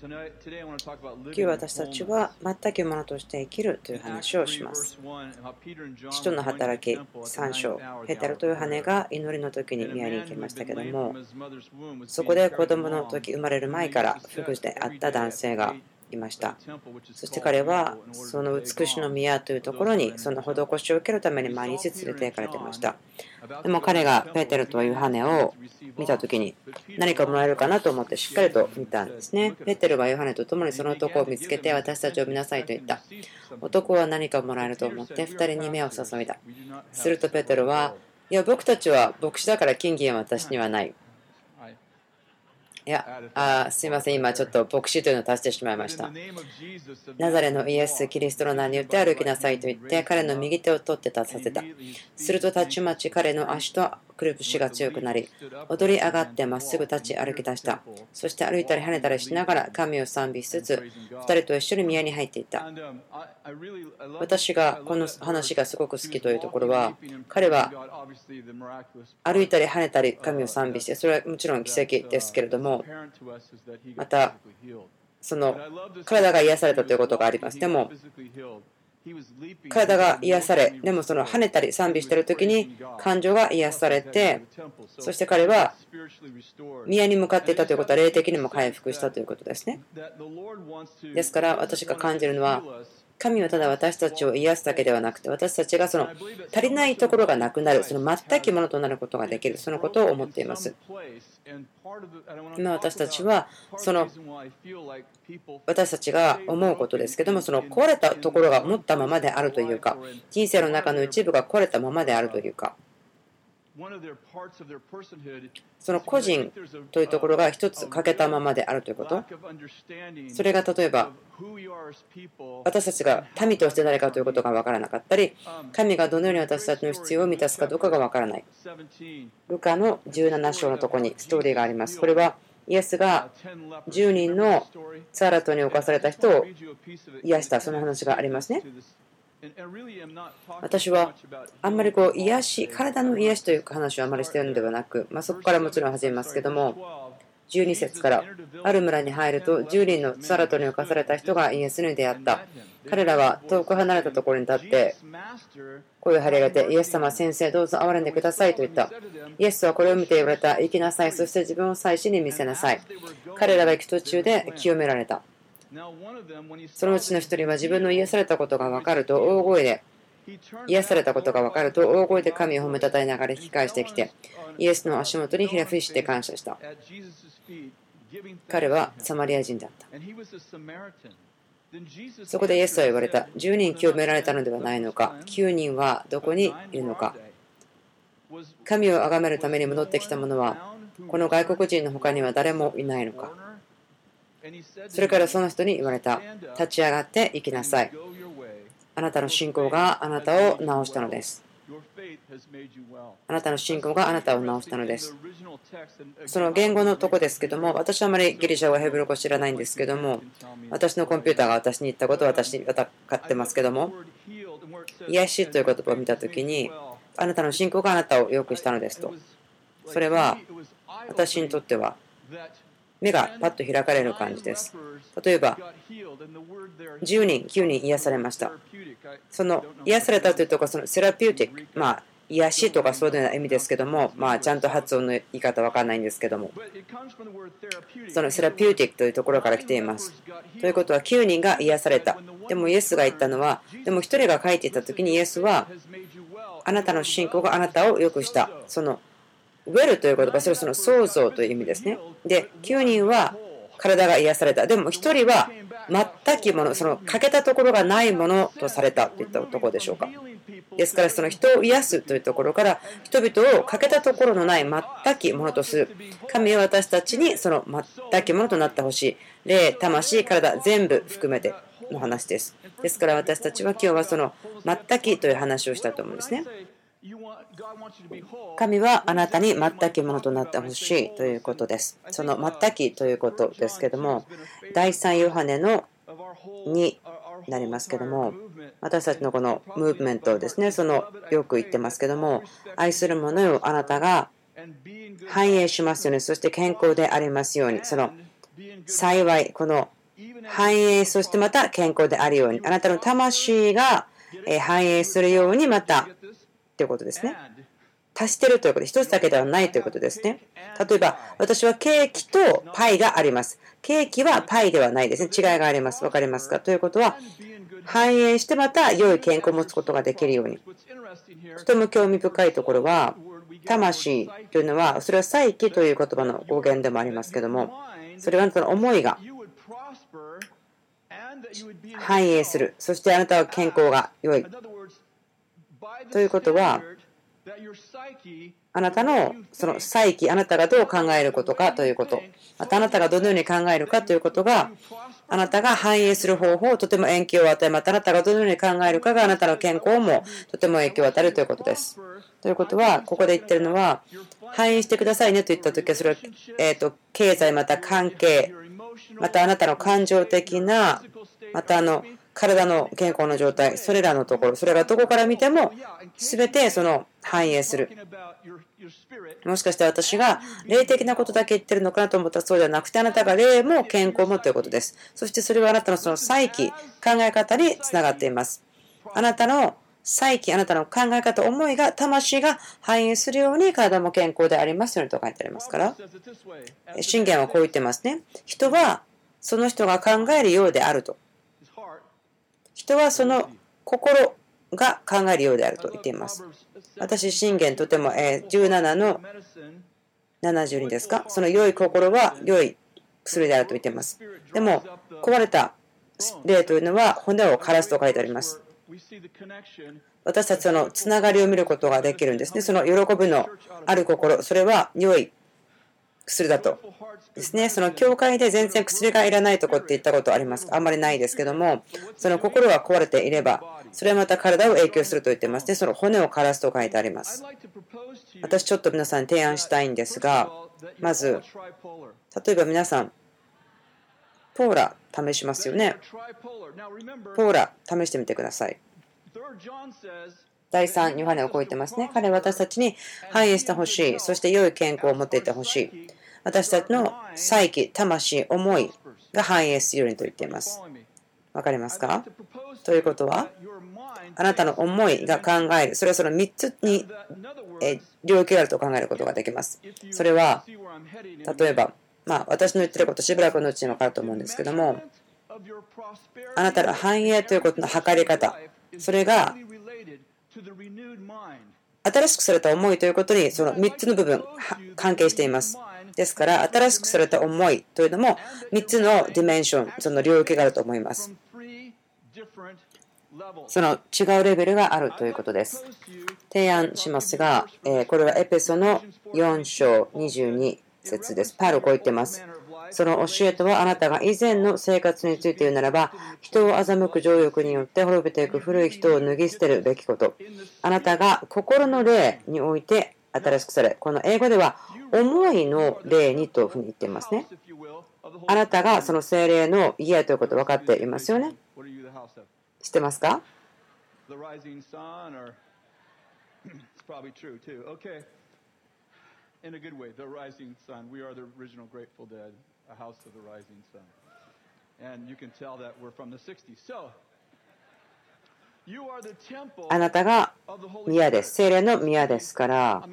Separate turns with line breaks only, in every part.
今日私たちは全くものとして生きるという話をします。使徒の働き3章、ペテロとヨハネが祈りの時に宮に行きましたけども、そこで子供の時生まれる前からフグであった男性がいました。そして彼はその美しの宮というところにその施しを受けるために毎日連れて行かれていました。でも彼がペーテルとヨハネを見た時に何かもらえるかなと思ってしっかりと見たんですね。ペーテルはヨハネと共にその男を見つけて私たちを見なさいと言った。男は何かもらえると思って2人に目を注いだ。するとペテロはいや僕たちは牧師だから金銀は私にはない。いや、あすいません、今ちょっと牧師というのを足してしまいました。ナザレのイエス・キリストの名によって歩きなさいと言って、彼の右手を取って立たせた。するとたちまち彼の足とくるぶしが強くなり、踊り上がってまっすぐ立ち歩き出した。そして歩いたり跳ねたりしながら神を賛美しつつ、2人と一緒に宮に入っていった。私がこの話がすごく好きというところは、彼は歩いたり跳ねたり神を賛美して、それはもちろん奇跡ですけれども、また、その体が癒されたということがあります。でも、体が癒され、でもその跳ねたり賛美している時に感情が癒されて、そして彼は宮に向かっていたということは霊的にも回復したということですね。ですから私が感じるのは、神はただ私たちを癒すだけではなくて、私たちがその足りないところがなくなる、その全きものとなることができる、そのことを思っています。今私たちはその私たちが思うことですけどもその壊れたところが持ったままであるというか人生の中の一部が壊れたままであるというかその個人というところが一つ欠けたままであるということ。それが例えば私たちが民として誰かということが分からなかったり神がどのように私たちの必要を満たすかどうかが分からない。ルカの17章のところにストーリーがあります。これはイエスが10人のツアラトに侵された人を癒した。その話がありますね私はあんまりこう癒し、体の癒しという話をあまりしているのではなく、まあ、そこからもちろん始めますけども、12節からある村に入ると10人のサラトに侵された人がイエスに出会った。彼らは遠く離れたところに立って声を張り上げてイエス様先生どうぞ憐れんでくださいと言った。イエスはこれを見て言われた。行きなさい。そして自分を祭司に見せなさい。彼らが行く途中で清められた。そのうちの一人は自分の癒されたことが分かると大声で癒されたことが分かると大声で神を褒めたたえながら引き返してきてイエスの足元にひれ伏して感謝した。彼はサマリア人だった。そこでイエスは言われた。10人清められたのではないのか？9人はどこにいるのか？神を崇めるために戻ってきた者はこの外国人の他には誰もいないのか？それからその人に言われた。立ち上がって行きなさい。あなたの信仰があなたを治したのです。あなたの信仰があなたを治したのです。その言語のとこですけども、私はあまりギリシャ語ヘブル語知らないんですけども、私のコンピューターが私に言ったことを私に分かってますけども、癒しという言葉を見たときに、あなたの信仰があなたを良くしたのですと。それは私にとっては目がパッと開かれる感じです。例えば、10人、9人癒されました。その癒されたというところ、そのセラピューティック、まあ、癒しとかそういうような意味ですけども、まあ、ちゃんと発音の言い方わかんないんですけども、そのセラピューティックというところから来ています。ということは、9人が癒された。でも、イエスが言ったのは、でも1人が書いていた時に、イエスは、あなたの信仰があなたを良くした。そのウェルという言葉、それはその創造という意味ですね。で、9人は体が癒された。でも1人は全きもの、その欠けたところがないものとされたといったところでしょうか。ですから、その人を癒すというところから、人々を欠けたところのない全きものとする。神は私たちにその全きものとなってほしい。霊、魂、体、全部含めての話です。ですから私たちは今日はその全きという話をしたと思うんですね。神はあなたに全きものとなってほしいということです。その全きということですけども、第3ヨハネの2なりますけども、私たちのこのムーブメントですね、そのよく言ってますけども、愛する者よあなたが繁栄しますように、そして健康でありますように、その幸い、この繁栄、そしてまた健康であるように、あなたの魂が繁栄するようにまたということですね。足してるということで、一つだけではないということですね。例えば、私はケーキとパイがあります。ケーキはパイではないですね。違いがあります。わかりますか？ということは、繁栄してまた良い健康を持つことができるように。とても興味深いところは、魂というのは、それは再起という言葉の語源でもありますけども、それはあなたの思いが繁栄する。そしてあなたは健康が良い。ということは、あなたのその再起、あなたがどう考えることかということ、またあなたがどのように考えるかということが、あなたが繁栄する方法をとても影響を与え、またあなたがどのように考えるかがあなたの健康もとても影響を与えるということです。ということは、ここで言ってるのは、繁栄してくださいねと言ったときは、それは、えー、と経済、また関係、またあなたの感情的な、またあの体の健康の状態、それらのところ、それがどこから見ても、すべてその反映する。もしかして私が霊的なことだけ言ってるのかなと思ったらそうではなくて、あなたが霊も健康もということです。そしてそれはあなたのその再起、考え方につながっています。あなたの再起、あなたの考え方、思いが、魂が反映するように体も健康でありますようにと書いてありますから。信玄はこう言ってますね。人はその人が考えるようであると。人はその心が考えるようであると言っています。私、信玄とても17の72ですか？その良い心は良い薬であると言っています。でも、壊れた霊というのは骨を枯らすと書いてあります。私たちのつながりを見ることができるんですね。その喜ぶのある心、それは良い薬だと。ですね、その教会で全然薬がいらないとこって言ったことありますかあんまりないですけども、その心が壊れていれば、それはまた体を影響すると言ってますね。その骨を枯らすと書いてあります。私ちょっと皆さんに提案したいんですが、まず、例えば皆さん、ポーラ試しますよね。ポーラ試してみてください。第3ヨハネをこう言ってますね。彼は私たちに繁栄してほしい。そして良い健康を持っていてほしい。私たちの再起、魂、思いが反映するようにと言っています。わかりますか？ということは、あなたの思いが考える。それはその3つに領域があると考えることができます。それは、例えば、まあ、私の言ってることしばらくのうちに分かると思うんですけども、あなたの繁栄ということの測り方、それが新しくされた思いということにその3つの部分関係しています。ですから、新しくされた思いというのも3つの dimension、その領域があると思います。その違うレベルがあるということです。提案しますが、これはエペソの4章22節です。パウロこう言ってます。その教えとはあなたが以前の生活について言うならば、人を欺く情欲によって滅びていく古い人を脱ぎ捨てるべきこと。あなたが心の霊において新しくされ、この英語では思いの霊にというふうに言っていますね。あなたがその精霊の家ということ分かっていますよね。知ってますか？あなたが宮です。精霊の宮ですから、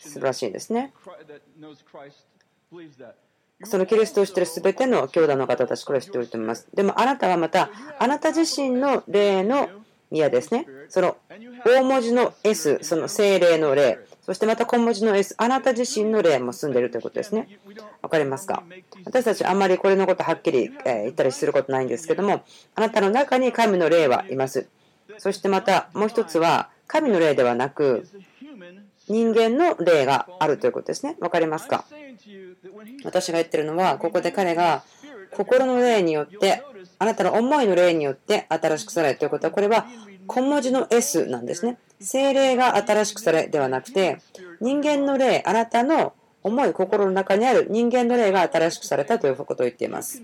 素晴らしいですね。そのキリストを知っているすべての兄弟の方たち、これを知っておいます。でもあなたはまた、あなた自身の霊の宮ですね。その大文字の S、その精霊の霊、そしてまた小文字の S、あなた自身の霊も住んでいるということですね。わかりますか？私たちあんまりこれのことはっきり言ったりすることないんですけども、あなたの中に神の霊はいます。そしてまたもう一つは、神の霊ではなく、人間の霊があるということですね。わかりますか？私が言ってるのは、ここで彼が心の霊によって、あなたの思いの霊によって新しくされるということは、これは小文字の S なんですね。精霊が新しくされではなくて、人間の霊、あなたの思い、心の中にある人間の霊が新しくされたということを言っています。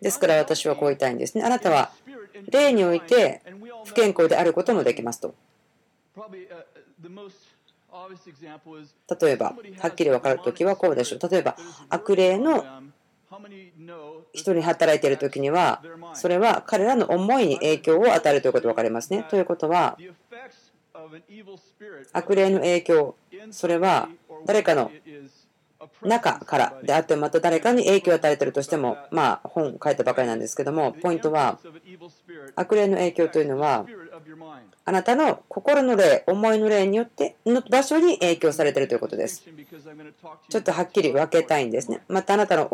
ですから私はこう言いたいんですね。あなたは霊において不健康であることもできますと。例えば、はっきり分かるときはこうでしょう。例えば、悪霊の人に働いているときには、それは彼らの思いに影響を与えるということが分かりますね。ということは、悪霊の影響、それは誰かの中からであってまた誰かに影響を与えているとしても、まあ、本書いたばかりなんですけども、ポイントは、悪霊の影響というのは、あなたの心の霊、思いの霊によっての場所に影響されているということです。ちょっとはっきり分けたいんですね。またあなたの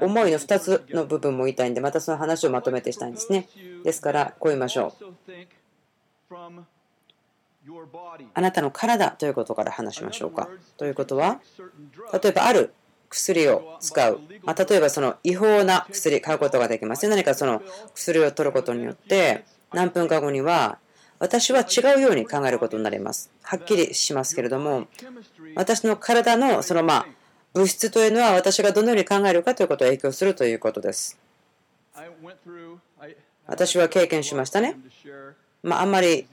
思いの2つの部分も言いたいんで、またその話をまとめてしたいんですね。ですから、こう言いましょう。あなたの体ということから話しましょうか。ということは、例えばある薬を使う、まあ、例えばその違法な薬買うことができます何かその薬を取ることによって何分か後には私は違うように考えることになります。はっきりしますけれども、私の体のそのまあ物質というのは私がどのように考えるかということを影響するということです。私は経験しましたね。まあ、あんまり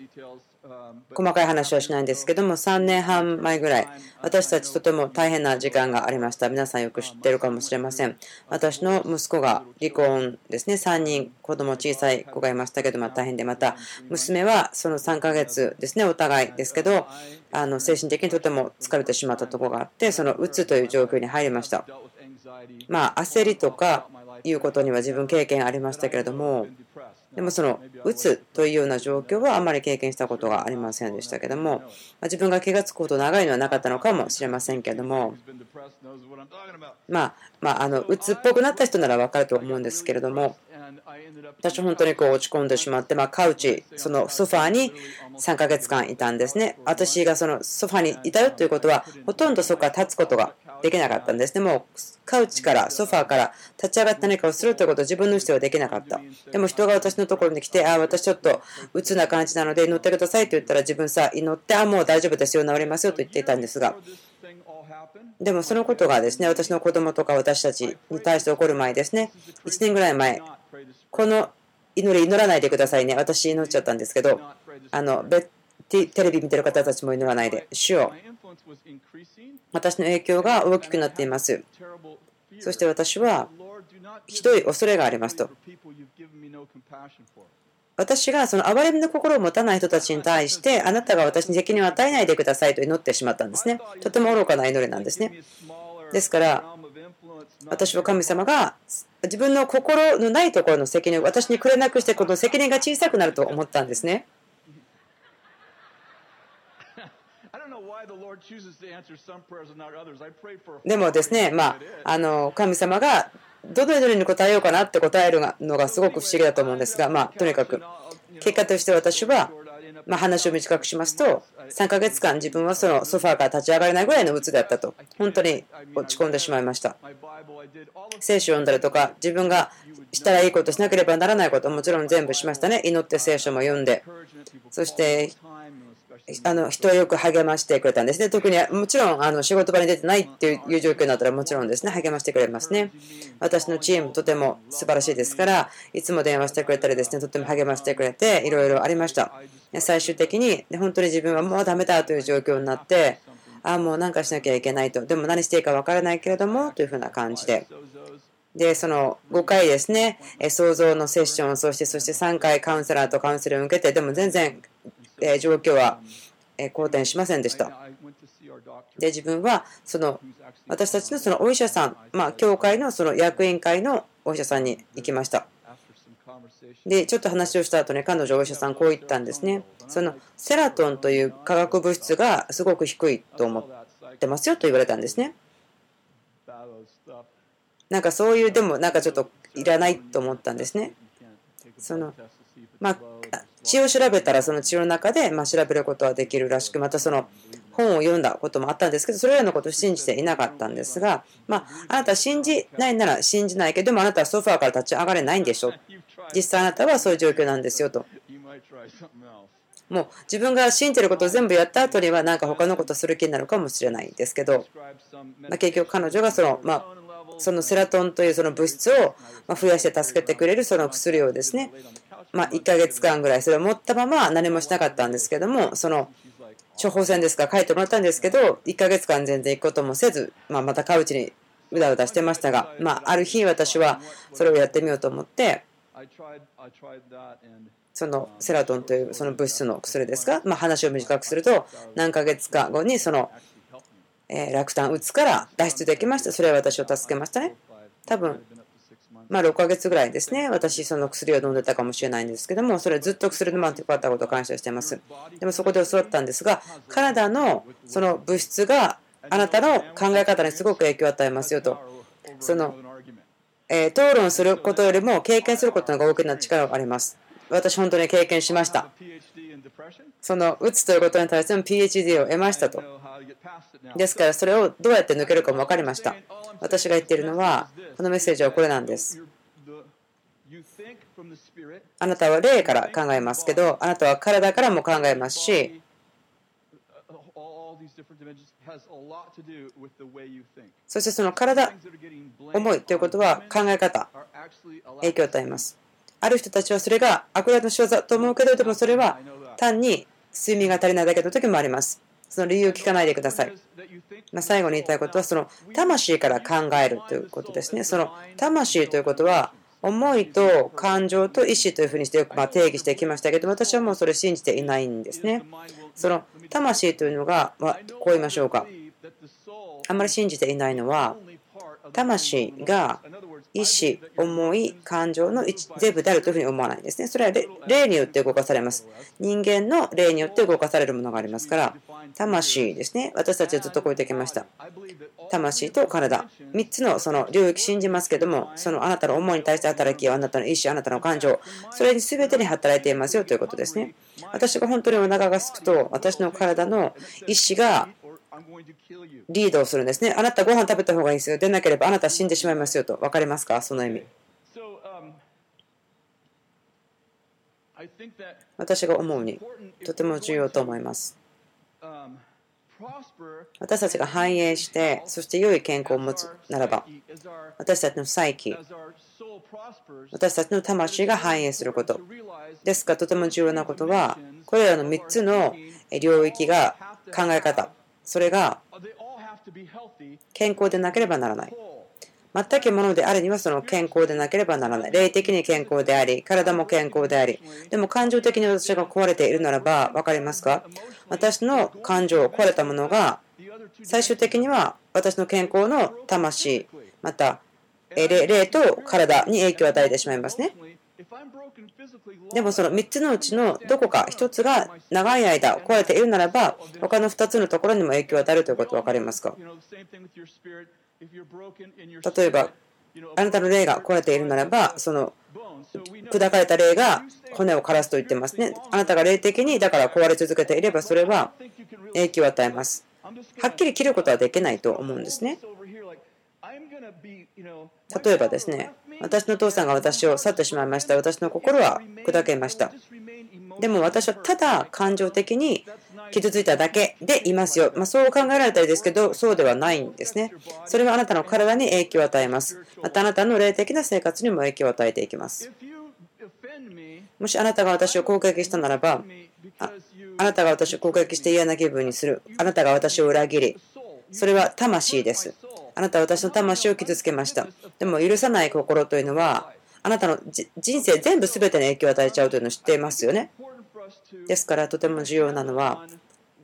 細かい話はしないんですけども、3年半前ぐらい、私たちとても大変な時間がありました。皆さんよく知ってるかもしれません。私の息子が離婚ですね、3人子供小さい子がいましたけど、ま、大変で、また娘はその3ヶ月ですね、お互いですけど、あの精神的にとても疲れてしまったとこがあって、そのうつという状況に入りました。まあ、焦りとかいうことには自分経験ありましたけれども、でもそのうつというような状況はあまり経験したことがありませんでしたけども自分が気が付くほど長いのはなかったのかもしれませんけどもまあまああのうつっぽくなった人なら分かると思うんですけれども私本当にこう落ち込んでしまって、まあ、カウチそのソファーに3ヶ月間いたんですね。私がそのソファーにいたよということはほとんどそこから立つことができなかったんです。でも、カウチから、ソファーから立ち上がって何かをするということを自分の人はできなかった。でも人が私のところに来て、ああ、私ちょっと鬱な感じなので乗ってくださいと言ったら自分さ、祈って、ああ、もう大丈夫ですよ、治りますよと言っていたんですが、でもそのことがですね、私の子供とか私たちに対して起こる前ですね、1年ぐらい前、この祈り祈らないでくださいね、私祈っちゃったんですけど、あのテレビ見てる方たちも祈らないで、主を私の影響が大きくなっています。そして私はひどい恐れがありますと。私がその憐れみの心を持たない人たちに対してあなたが私に責任を与えないでくださいと祈ってしまったんですね。とても愚かな祈りなんですね。ですから私は神様が自分の心のないところの責任を私にくれなくしてこの責任が小さくなると思ったんですね。でもですね、まあ、あの神様がどの祈りに答えようかなって答えるのがすごく不思議だと思うんですが、まあ、とにかく結果として私は、まあ、話を短くしますと3ヶ月間自分はそのソファーから立ち上がれないぐらいの鬱だったと本当に落ち込んでしまいました。聖書を読んだりとか自分がしたらいいことしなければならないこともちろん全部しましたね。祈って聖書も読んで。そしてあの人をよく励ましてくれたんですね。特にもちろんあの仕事場に出てないっていう状況になったらもちろんですね、励ましてくれますね。私のチームとても素晴らしいですから、いつも電話してくれたりですね、とても励ましてくれて、いろいろありました。最終的に本当に自分はもうダメだという状況になって、ああ、もう何かしなきゃいけないと。でも何していいか分からないけれども、というふうな感じで。で、その5回ですね、想像のセッションをそして、そして3回カウンセラーとカウンセリングを受けて、でも全然え状況は好転しませんでした。で自分はその私たちのそのお医者さん、まあ、教会のその役員会のお医者さんに行きました。でちょっと話をした後に彼女お医者さんこう言ったんですね。そのセラトンという化学物質がすごく低いと思ってますよと言われたんですね。なんかそういうでもなんかちょっといらないと思ったんですね。そのまあ血を調べたらその血の中でま調べることはできるらしくまたその本を読んだこともあったんですけどそれらのことを信じていなかったんですが、まあ、あなた信じないなら信じないけどもあなたはソファーから立ち上がれないんでしょ実際あなたはそういう状況なんですよと。もう自分が信じてることを全部やった後にはなんか他のことする気になるかもしれないんですけど、まあ、結局彼女がその、まあ、そのセラトンというその物質を増やして助けてくれるその薬をですねまあ、1ヶ月間ぐらいそれを持ったまま何もしなかったんですけどもその処方箋ですか書いてもらったんですけど、1ヶ月間全然行くこともせず、まあ、またカウチにうだうだしてましたが、まあ、ある日私はそれをやってみようと思って、そのセラトンというその物質の薬ですが、まあ、話を短くすると何ヶ月か後にその、え落胆うつから脱出できました。それは私を助けましたね。多分まあ、6ヶ月ぐらいですね、私、その薬を飲んでたかもしれないんですけども、それずっと薬飲まんとよかったことを感謝しています。でもそこで教わったんですが、体のその物質があなたの考え方にすごく影響を与えますよと。そのえー、討論することよりも経験することのが大きな力があります。私、本当に経験しました。その打つということに対しての PhD を得ましたと。ですから、それをどうやって抜けるかも分かりました。私が言っているのは、このメッセージはこれなんです。あなたは霊から考えますけど、あなたは体からも考えますし、そしてその体、思いということは考え方、影響を与えます。ある人たちはそれが悪霊の仕業と思うけど、でもそれは単に睡眠が足りないだけの時もあります。その理由を聞かないでください。まあ、最後に言いたいことは、その魂から考えるということですね。その魂ということは、思いと感情と意志というふうにしてよくま定義してきましたけど、私はもうそれ信じていないんですね。その魂というのが、まこう言いましょうか。あんまり信じていないのは、魂が意志、思い、感情の全部であるというふうに思わないんですね。それは霊によって動かされます。人間の霊によって動かされるものがありますから、魂ですね。私たちはずっと超えてきました。魂と体。3つのその領域信じますけども、そのあなたの思いに対して働き、あなたの意志、あなたの感情、それに全てに働いていますよということですね。私が本当にお腹がすくと、私の体の意志がリードをするんですね。あなたご飯食べた方がいいですよ。でなければあなた死んでしまいますよと。分かりますか？その意味。私が思うにとても重要と思います。私たちが繁栄して、そして良い健康を持つならば、私たちの再起、私たちの魂が繁栄すること。ですが、とても重要なことは、これらの3つの領域が考え方、それが健康でなければならない。全くものであるにはその健康でなければならない。霊的に健康であり、体も健康であり、でも感情的に私が壊れているならば、分かりますか？私の感情、壊れたものが、最終的には私の健康の魂、また霊と体に影響を与えてしまいますね。でもその3つのうちのどこか1つが長い間壊れているならば他の2つのところにも影響を与えるということ分かりますか？例えばあなたの霊が壊れているならばその砕かれた霊が骨を枯らすと言ってますね。あなたが霊的にだから壊れ続けていればそれは影響を与えます。はっきり切ることはできないと思うんですね。例えばですね私の父さんが私を去ってしまいました。私の心は砕けました。でも私はただ感情的に傷ついただけでいますよ。まあ、そう考えられたりですけど、そうではないんですね。それはあなたの体に影響を与えます。またあなたの霊的な生活にも影響を与えていきます。もしあなたが私を攻撃したならば、ああなたが私を攻撃して嫌な気分にする。あなたが私を裏切り。それは魂です。あなたは私の魂を傷つけました。でも許さない心というのは、あなたの人生全部全てに影響を与えちゃうというのを知っていますよね。ですからとても重要なのは、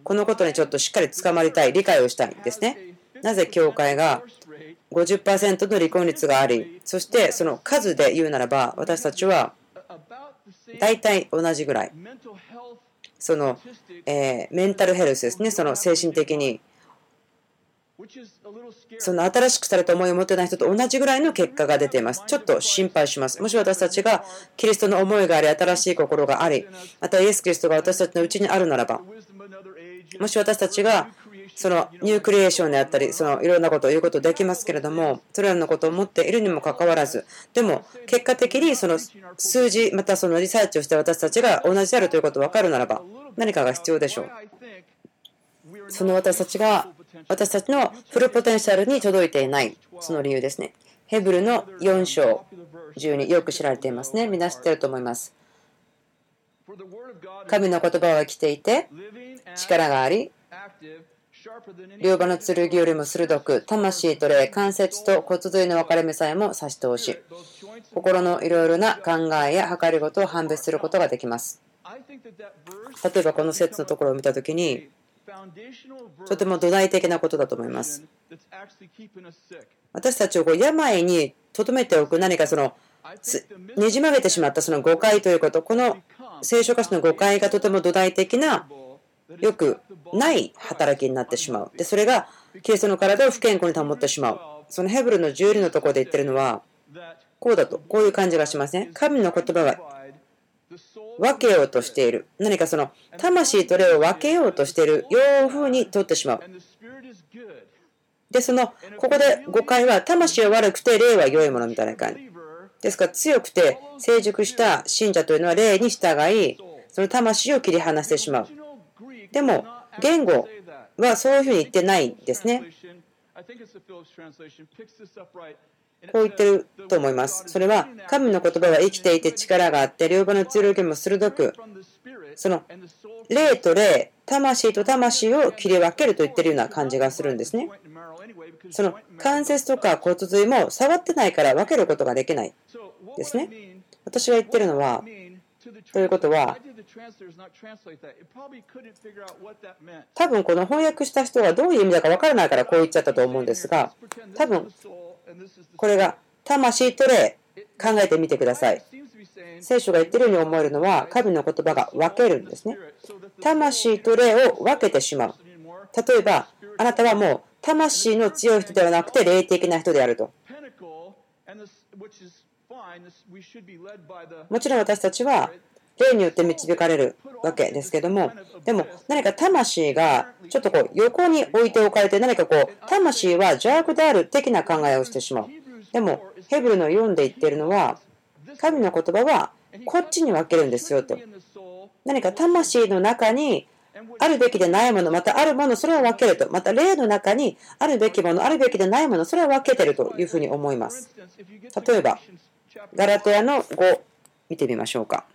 このことにちょっとしっかり捕まりたい、理解をしたいですね。なぜ教会が50%の離婚率があり、そしてその数で言うならば、私たちは大体同じぐらい。その、え、メンタルヘルスですね、その精神的にその新しくされた思いを持ってない人と同じぐらいの結果が出ています。ちょっと心配します。もし私たちがキリストの思いがあり、新しい心があり、またイエス・キリストが私たちのうちにあるならば、もし私たちがそのニュークリエーションであったり、そのいろんなことを言うことできますけれども、それらのことを持っているにもかかわらず、でも結果的にその数字、またそのリサーチをして私たちが同じであるということが分かるならば、何かが必要でしょう。その私たちが私たちのフルポテンシャルに届いていないその理由ですね。ヘブルの4章12よく知られていますね。みんな知ってると思います。神の言葉は来ていて力があり両刃の剣よりも鋭く魂と霊関節と骨髄の分かれ目さえも差し通し心のいろいろな考えや計りごとを判別することができます例えばこの説のところを見たときにとても土台的なことだと思います私たちをこう病に留めておく何かそのねじ曲げてしまったその誤解ということこの聖書歌詞の誤解がとても土台的なよくない働きになってしまう。で、それがキリストの体を不健康に保ってしまう。そのヘブルの12のところで言ってるのは、こうだと、こういう感じがしません、ね、神の言葉が分けようとしている。何かその魂と霊を分けようとしているよう風に取ってしまう。で、その、ここで誤解は、魂は悪くて霊は良いものみたいな感じ。ですから、強くて成熟した信者というのは霊に従い、その魂を切り離してしまう。でも、言語はそういうふうに言ってないんですね。こう言ってると思います。それは、神の言葉は生きていて力があって、両刃の剣も鋭く、その霊と霊、魂と魂を切り分けると言ってるような感じがするんですね。その関節とか骨髄も触ってないから分けることができないですね。私が言ってるのは、ということは、多分この翻訳した人がどういう意味だか分からないからこう言っちゃったと思うんですが、多分これが魂と霊、考えてみてください。聖書が言ってるように思えるのは、神の言葉が分けるんですね。魂と霊を分けてしまう。例えば、あなたはもう魂の強い人ではなくて霊的な人であると。もちろん私たちは霊によって導かれるわけですけども、でも何か魂がちょっとこう横に置いておかれて、何かこう、魂は邪悪である的な考えをしてしまう。でも、ヘブルの読んで言っているのは、神の言葉はこっちに分けるんですよと。何か魂の中にあるべきでないもの、またあるもの、それを分けると。また霊の中にあるべきもの、あるべきでないもの、それを分けてるというふうに思います。例えば、ガラトヤの5、見てみましょうか。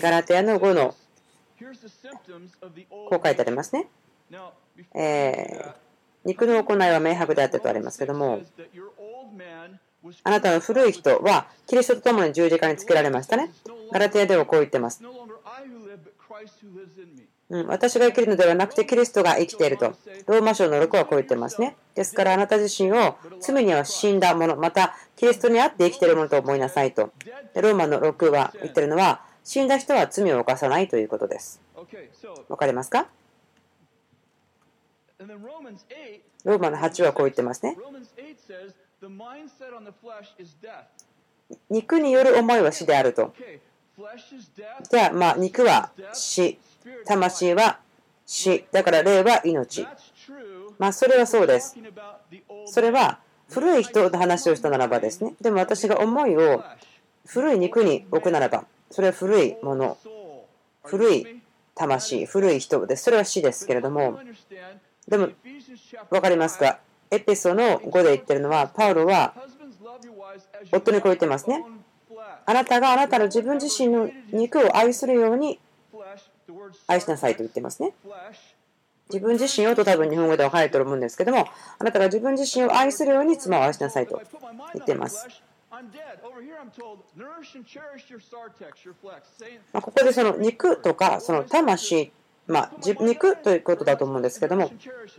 ガラテヤの5のこう書いてありますね。えー、肉の行いは明白であってとありますけども、あなたの古い人はキリストと共に十字架につけられましたね。ガラテヤではこう言ってます。うん、私が生きるのではなくてキリストが生きていると。ローマ書の6はこう言ってますね。ですからあなた自身を罪には死んだもの、またキリストにあって生きているものと思いなさいと。ローマの6は言ってるのは、死んだ人は罪を犯さないということです。わかりますか？ローマの8はこう言ってますね。肉による思いは死であると。じゃあ、まあ、肉は死、魂は死、だから霊は命。まあ、それはそうです。それは古い人の話をしたならばですね。でも私が思いを古い肉に置くならば、それは古いもの、古い魂、古い人です。それは死ですけれども、でも、分かりますか？エペソの5で言ってるのは、パウロは夫にこう言ってますね。あなたがあなたの自分自身の肉を愛するように愛しなさいと言ってますね。自分自身をと多分日本語では書いてると思うんですけども、あなたが自分自身を愛するように妻を愛しなさいと言っています。まここでその肉とかその魂、まあ、肉ということだと思うんですけども、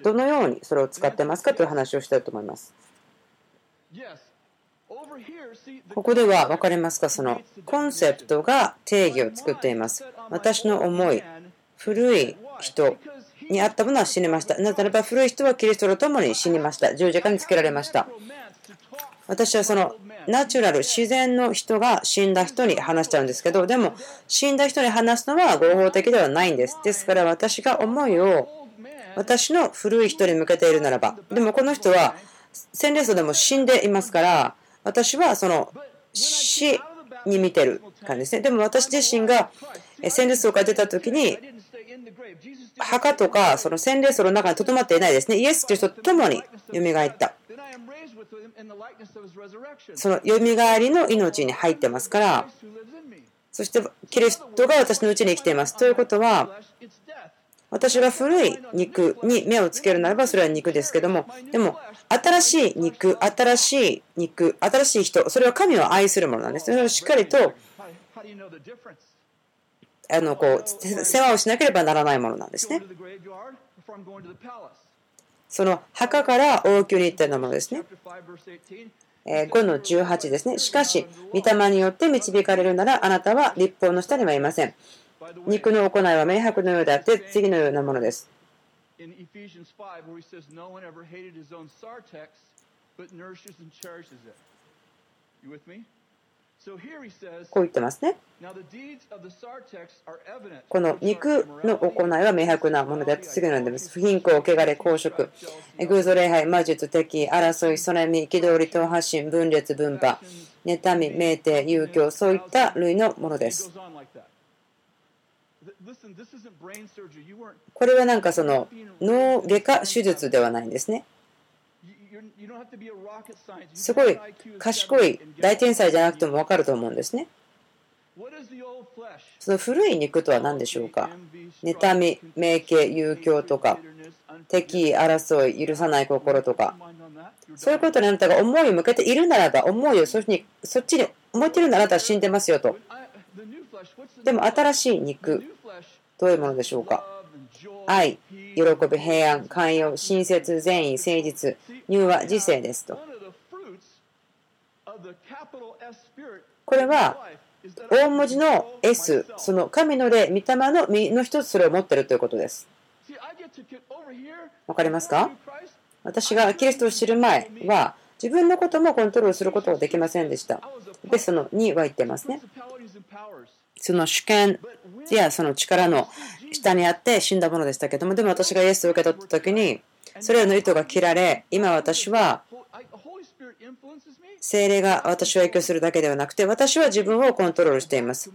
どのようにそれを使ってますかという話をしたいと思います。ここでは分かりますか？そのコンセプトが定義を作っています。私の思い、古い人にあったものは死にました。なぜならば古い人はキリストと共に死にました。十字架につけられました。私はそのナチュラル、自然の人が死んだ人に話しちゃうんですけど、でも死んだ人に話すのは合法的ではないんです。ですから私が思いを私の古い人に向けているならば、でもこの人は洗礼層でも死んでいますから、私はその死に見てる感じですね。でも私自身が洗礼層から出た時に、墓とかその洗礼層の中にとどまっていないですね。イエス・キリストと共に蘇った。そのよみがえりの命に入ってますから、そしてキリストが私のうちに生きています。ということは、私が古い肉に目をつけるならばそれは肉ですけども、でも新しい肉、新しい肉、新しい人、それは神を愛するものなんです。それをしっかりとあのこう世話をしなければならないものなんですね。その墓から王宮に行ったようなものですね。5の18ですね。しかし、御霊によって導かれるなら、あなたは立法の下にはいません。肉の行いは明白のようであって、次のようなものです。こう言ってますね。この肉の行いは明白なものであって次のようにます。不貧困、汚れ、公職、偶像礼拝、魔術、敵、争い、それみ、憤り、党発信、分裂、分派、妬み、酩酊、遊興、そういった類のものです。これはなんかその脳外科手術ではないんですね。すごい賢い大天才じゃなくても分かると思うんですね。その古い肉とは何でしょうか？妬み、名家、遊興とか、敵意、争い、許さない心とか、そういうことにあなたが思いを向けているならば、思いをそっちにそっちに思っているならあなたは死んでますよと。でも新しい肉、どういうものでしょうか？愛、喜び、平安、寛容、親切、善意、誠実、乳和、自制ですと。これは大文字の S、その神の霊、御霊の実の一つそれを持っているということです。わかりますか？私がキリストを知る前は自分のこともコントロールすることができませんでした。で、その2は言ってますね。その主権やその力の下にあって死んだものでしたけども、でも私がイエスを受け取った時に、それらの糸が切られ、今私は精霊が私を影響するだけではなくて、私は自分をコントロールしています。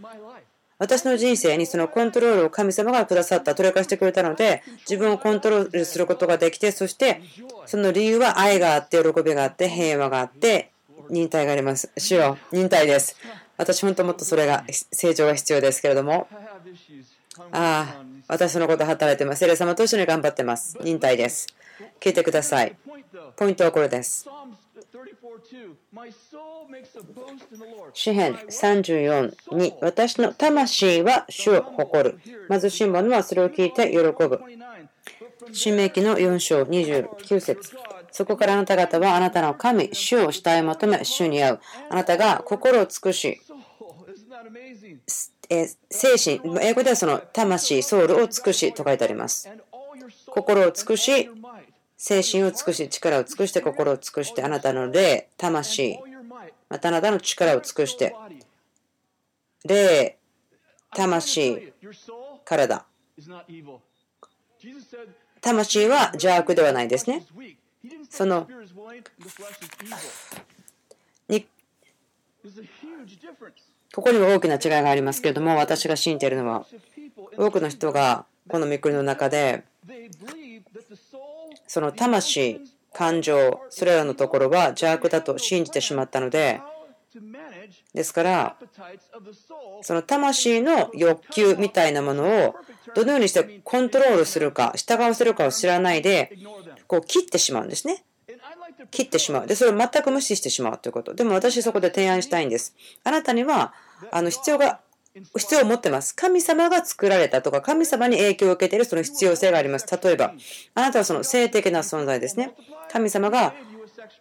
私の人生にそのコントロールを神様がくださった、取り返してくれたので、自分をコントロールすることができて、そしてその理由は愛があって、喜びがあって、平和があって、忍耐があります。主よ、忍耐です。私、本当もっとそれが成長が必要ですけれども、ああ、私のこと働いてます。聖霊様と一緒に頑張ってます。忍耐です。聞いてください。ポイントはこれです。詩編34に私の魂は主を誇る。貧しい者はそれを聞いて喜ぶ。新明記の4章29節そこからあなた方はあなたの神、主を慕い求め、主に会う。あなたが心を尽くし、え精神、英語ではその魂、ソウルを尽くしと書いてあります。心を尽くし、精神を尽くし、力を尽くして、心を尽くして、あなたの霊、魂、またあなたの力を尽くして、霊、魂、体。魂は邪悪ではないですね。そのにここには大きな違いがありますけれども、私が信じているのは、多くの人がこの御国の中で、その魂、感情、それらのところは邪悪だと信じてしまったので、ですから、その魂の欲求みたいなものをどのようにしてコントロールするか、従わせるかを知らないで、こう切ってしまうんですね。切ってしまう。で、それを全く無視してしまうということ。でも私そこで提案したいんです。あなたには、あの、必要が、必要を持ってます。神様が作られたとか、神様に影響を受けているその必要性があります。例えば、あなたはその性的な存在ですね。神様が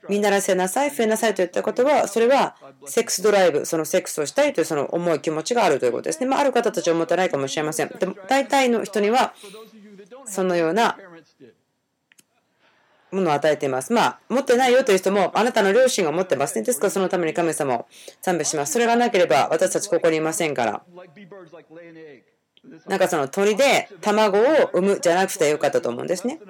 見習らせなさい、増えなさいといったことは、それはセックスドライブ、そのセックスをしたいというその重い気持ちがあるということですね。まあ、ある方たちは思ってないかもしれません。でも、大体の人には、そのようなものを与えています。まあ、持ってないよという人も、あなたの両親が持ってますね。ですから、そのために神様を賛美します。それがなければ、私たちここにいませんから。なんかその鳥で卵を産むじゃなくてよかったと思うんですね。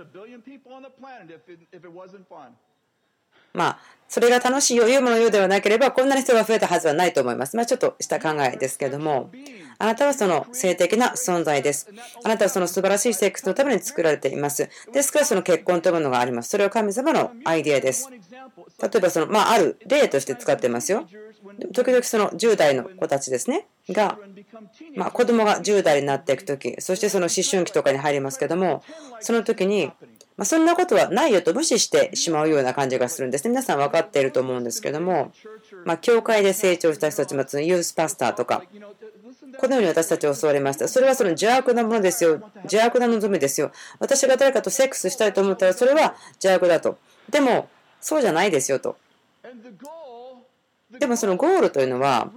まあ、それが楽しいよ、いうものようではなければ、こんなに人が増えたはずはないと思います。まあ、ちょっとした考えですけども、あなたはその性的な存在です。あなたはその素晴らしいセックスのために作られています。ですから、その結婚というものがあります。それは神様のアイデアです。例えば、その、まあ、ある例として使ってますよ。時々その10代の子たちですね、が、まあ、子供が10代になっていくとき、そしてその思春期とかに入りますけども、その時に、まあ、そんなことはないよと無視してしまうような感じがするんですね。皆さん分かっていると思うんですけども、まあ、教会で成長した人たち、まユースパスターとか、このように私たち教わりました。それはその邪悪なものですよ。邪悪な望みですよ。私が誰かとセックスしたいと思ったらそれは邪悪だと。でも、そうじゃないですよと。でもそのゴールというのは、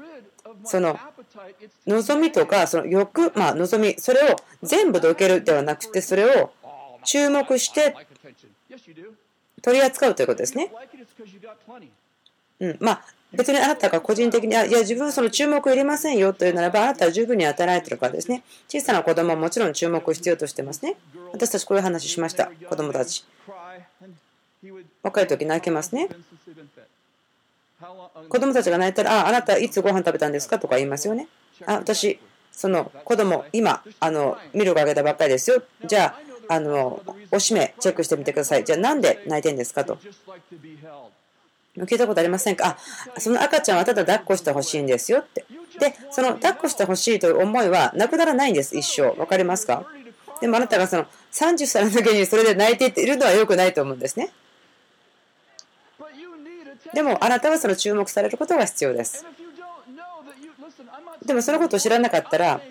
その望みとか、その欲、まあ望み、それを全部どけるではなくて、それを注目して取り扱うということですね。うん、まあ別にあなたが個人的に、いや、自分はその注目いりませんよというならば、あなたは十分に与えられているからですね。小さな子供はもちろん注目を必要としてますね。私たちこういう話しました、子供たち。若い時泣けますね。子供たちが泣いたら、あ、あなたいつご飯食べたんですか？とか言いますよね。あ、私、その子供、今、あの、ミルクあげたばっかりですよ。じゃあ、あの、おしめチェックしてみてください。じゃあ、なんで泣いてんですかと。聞いたことありませんか？あ、その赤ちゃんはただ抱っこしてほしいんですよって。で、その抱っこしてほしいという思いはなくならないんです、一生。わかりますか？でもあなたがその30歳の時にそれで泣いているのは良くないと思うんですね。でもあなたはその注目されることが必要です。でもそのことを知らなかったら、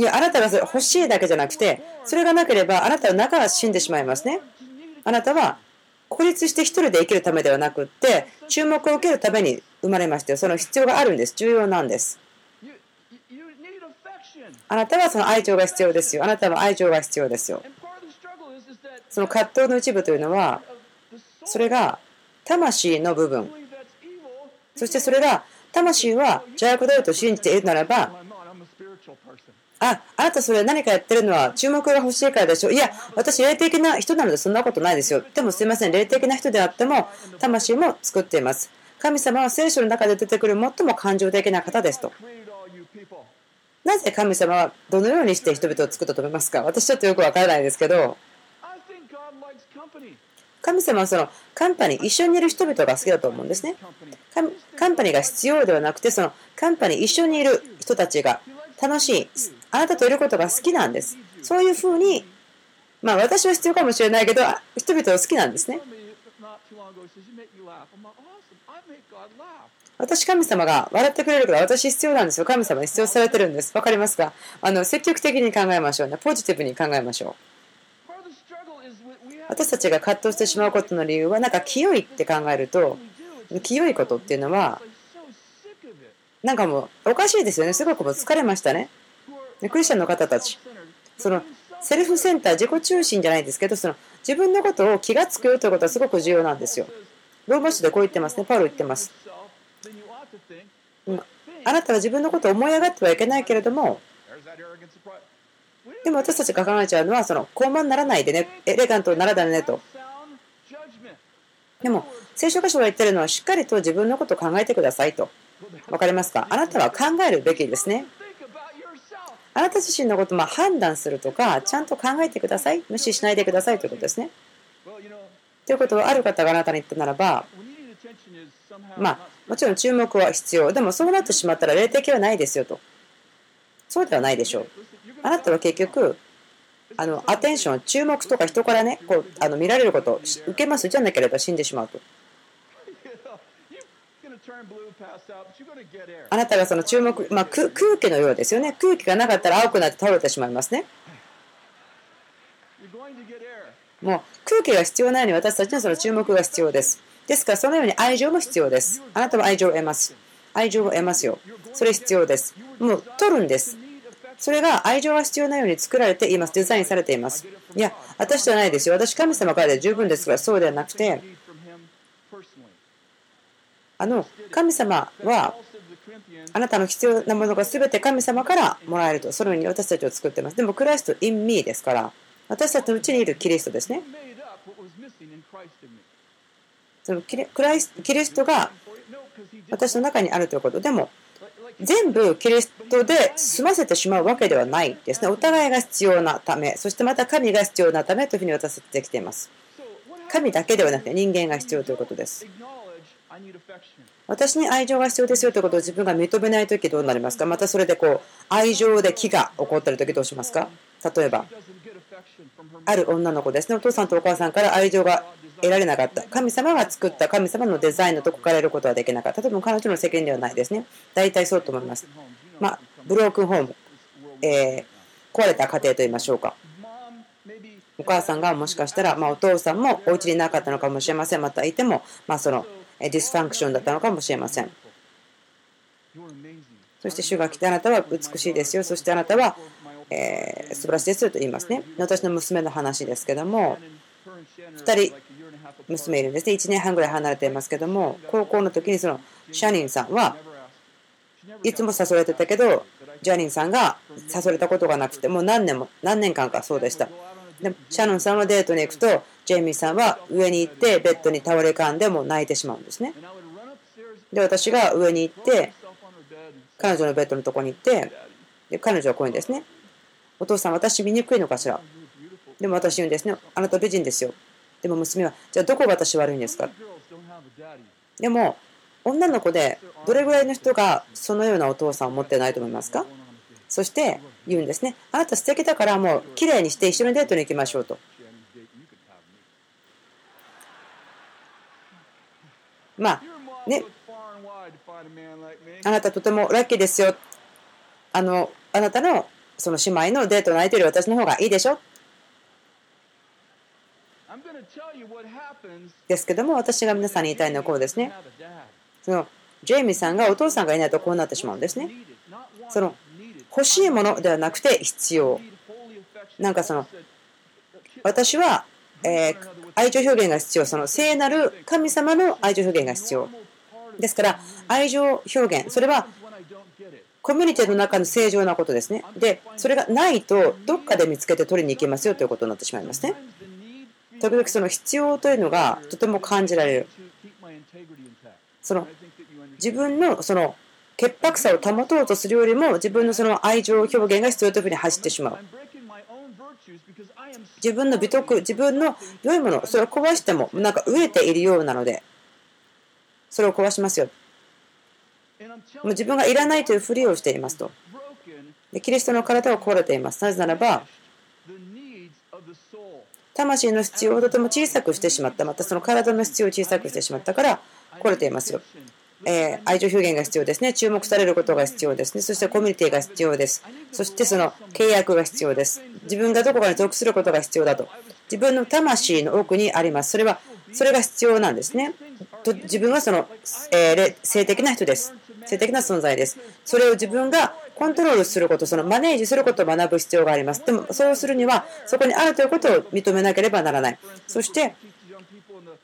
いや、あなたが欲しいだけじゃなくて、それがなければあなたの中は死んでしまいますね。あなたは孤立して一人で生きるためではなくって、注目を受けるために生まれましたよ。その必要があるんです。重要なんです。あなたはその愛情が必要ですよ。あなたは愛情が必要ですよ。その葛藤の一部というのは、それが魂の部分。そしてそれが、魂は邪悪だよと信じているならば、あ、あなたそれ何かやってるのは注目が欲しいからでしょ？いや、私霊的な人なのでそんなことないですよ。でもすいません、霊的な人であっても、魂も作っています。神様は聖書の中で出てくる最も感情的な方ですと。なぜ神様はどのようにして人々を作ったと思いますか？私ちょっとよくわからないですけど、神様はそのカンパニー、一緒にいる人々が好きだと思うんですね。カンパニーが必要ではなくて、そのカンパニー一緒にいる人たちが楽しい、あなたといることが好きなんです。そういうふうに、まあ私は必要かもしれないけど、人々は好きなんですね。私、神様が笑ってくれるから私必要なんですよ。神様に必要されてるんです。わかりますか？あの積極的に考えましょうね。ポジティブに考えましょう。私たちが葛藤してしまうことの理由は、なんか清いって考えると、清いことっていうのは、なんかもうおかしいですよね。すごくもう疲れましたね。クリスチャンの方たち。そのセルフセンター、自己中心じゃないですけど、その自分のことを気がつくよということはすごく重要なんですよ。ローマ書でこう言ってますね。パウロ言ってます。あなたは自分のことを思い上がってはいけないけれども、でも私たちが考えちゃうのは、その高慢ならないでね、エレガントにならないねと。でも、聖書箇所が言ってるのは、しっかりと自分のことを考えてくださいと。分かりますか？あなたは考えるべきですね。あなた自身のことを判断するとか、ちゃんと考えてください。無視しないでくださいということですね。ということは、ある方があなたに言ったならば、まあ、もちろん注目は必要。でもそうなってしまったら霊的はないですよと。そうではないでしょう。あなたは結局、あのアテンション、注目とか人からね、こうあの見られること受けますじゃなければ死んでしまうと。あなたがその注目、まあ、空気のようですよね。空気がなかったら青くなって倒れてしまいますね。もう空気が必要ないように私たちはその注目が必要です。ですからそのように愛情も必要です。あなたは愛情を得ます。愛情を得ますよ。それ必要です。もう取るんです。それが愛情が必要なように作られています。デザインされています。いや、私じゃないですよ。私、神様からで十分ですから、そうではなくて、あの神様はあなたの必要なものが全て神様からもらえると、そのように私たちを作っています。でも、クライスト in me ですから、私たちのうちにいるキリストですね。そのキリストが私の中にあるということでも全部キリストで済ませてしまうわけではないですね。お互いが必要なため、そしてまた神が必要なためというふうに私はできています。神だけではなくて人間が必要ということです。私に愛情が必要ですよということを自分が認めないときどうなりますか？またそれでこう愛情で気が起こっているときどうしますか？例えば、ある女の子ですね、お父さんとお母さんから愛情が得られなかった。神様が作った神様のデザインのとこから得ることはできなかった。多分彼女の責任ではないですね。大体そうと思います。まあ、 broken home、えー、壊れた家庭と言いましょうか。お母さんがもしかしたら、まあ、お父さんもお家にいなかったのかもしれません。またいても、まあ、その dysfunction だったのかもしれません。そして主が来てあなたは美しいですよ。そしてあなたは、えー、素晴らしいですよと言いますね。私の娘の話ですけども、2人娘いるんですね。1年半ぐらい離れていますけども、高校の時にそのシャニンさんはいつも誘われてたけど、ジャニンさんが誘われたことがなくて、もう何年も、何年間かそうでした。でもシャノンさんはデートに行くと、ジェイミーさんは上に行ってベッドに倒れ込んでも泣いてしまうんですね。で、私が上に行って、彼女のベッドのとこに行って、で彼女はこう言うんですね。お父さん、私見にくいのかしら？でも私言うんですね。あなた美人ですよ。でも娘は、じゃあどこが私悪いんですか？でも、女の子でどれぐらいの人がそのようなお父さんを持ってないと思いますか？そして言うんですね。あなた素敵だからもう綺麗にして一緒にデートに行きましょうと。まあね、あなたとてもラッキーですよ。あのあなたのその姉妹のデートの相手より私の方がいいでしょ？ですけども私が皆さんに言いたいのはこうですね。そのジェイミーさんがお父さんがいないとこうなってしまうんですね。その欲しいものではなくて必要。なんかその私は、え愛情表現が必要。その聖なる神様の愛情表現が必要。ですから、愛情表現、それはコミュニティの中の正常なことですね。で、それがないと、どっかで見つけて取りに行きますよということになってしまいますね。時々その必要というのがとても感じられる。その自分のその潔白さを保とうとするよりも自分のその愛情表現が必要というふうに走ってしまう。自分の美徳、自分の良いもの、それを壊してもなんか飢えているようなので、それを壊しますよ。もう自分がいらないというふりをしていますと。でキリストの体は壊れています。なぜならば、魂の必要をとても小さくしてしまった。またその体の必要を小さくしてしまったから壊れていますよ。えー、愛情表現が必要ですね。注目されることが必要ですね。そしてコミュニティが必要です。そしてその契約が必要です。自分がどこかに属することが必要だと。自分の魂の奥にあります。それは、それが必要なんですね。と自分はその、えー、性的な人です。性的な存在です。それを自分がコントロールすること、そのマネージすることを学ぶ必要があります。でも、そうするには、そこにあるということを認めなければならない。そして、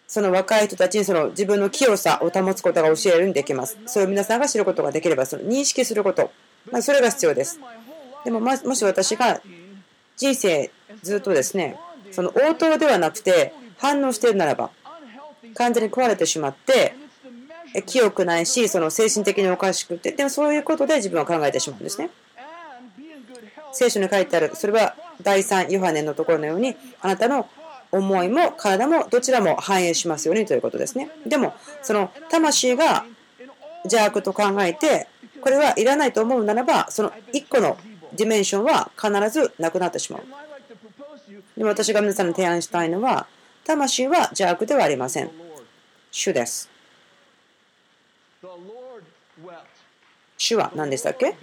その若い人たちにその自分の清さを保つことが教えるようにできます。それを皆さんが知ることができれば、その認識すること、まあ、それが必要です。でも、もし私が人生ずっとですね、その応答ではなくて反応しているならば、完全に壊れてしまって、清くないし、その精神的におかしくて、でもそういうことで自分は考えてしまうんですね。聖書に書いてある、それは第3ヨハネのところのように、あなたの思いも体もどちらも反映しますようにということですね。でも、その魂が邪悪と考えて、これはいらないと思うならば、その1個のディメンションは必ずなくなってしまう。でも私が皆さんに提案したいのは、魂は邪悪ではありません。主です。主は何でしたっけ？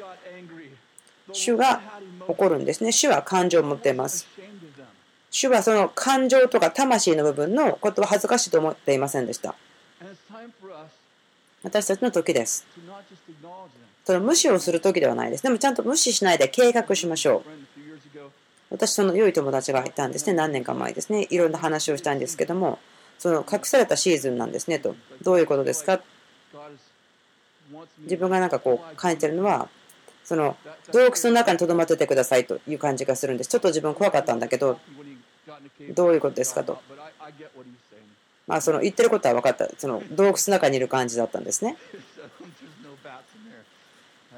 主が怒るんですね。主は感情を持っています。主はその感情とか魂の部分のことを恥ずかしいと思っていませんでした。私たちの時です。その無視をする時ではないです。でもちゃんと無視しないで計画しましょう。私、その良い友達がいたんですね。何年か前ですね。いろんな話をしたんですけども、その隠されたシーズンなんですねと。どういうことですか？自分がなんかこう感じてるのは、その洞窟の中にとどまっててくださいという感じがするんです。ちょっと自分怖かったんだけど、どういうことですかと。まあ、その言ってることは分かった。その洞窟の中にいる感じだったんですね。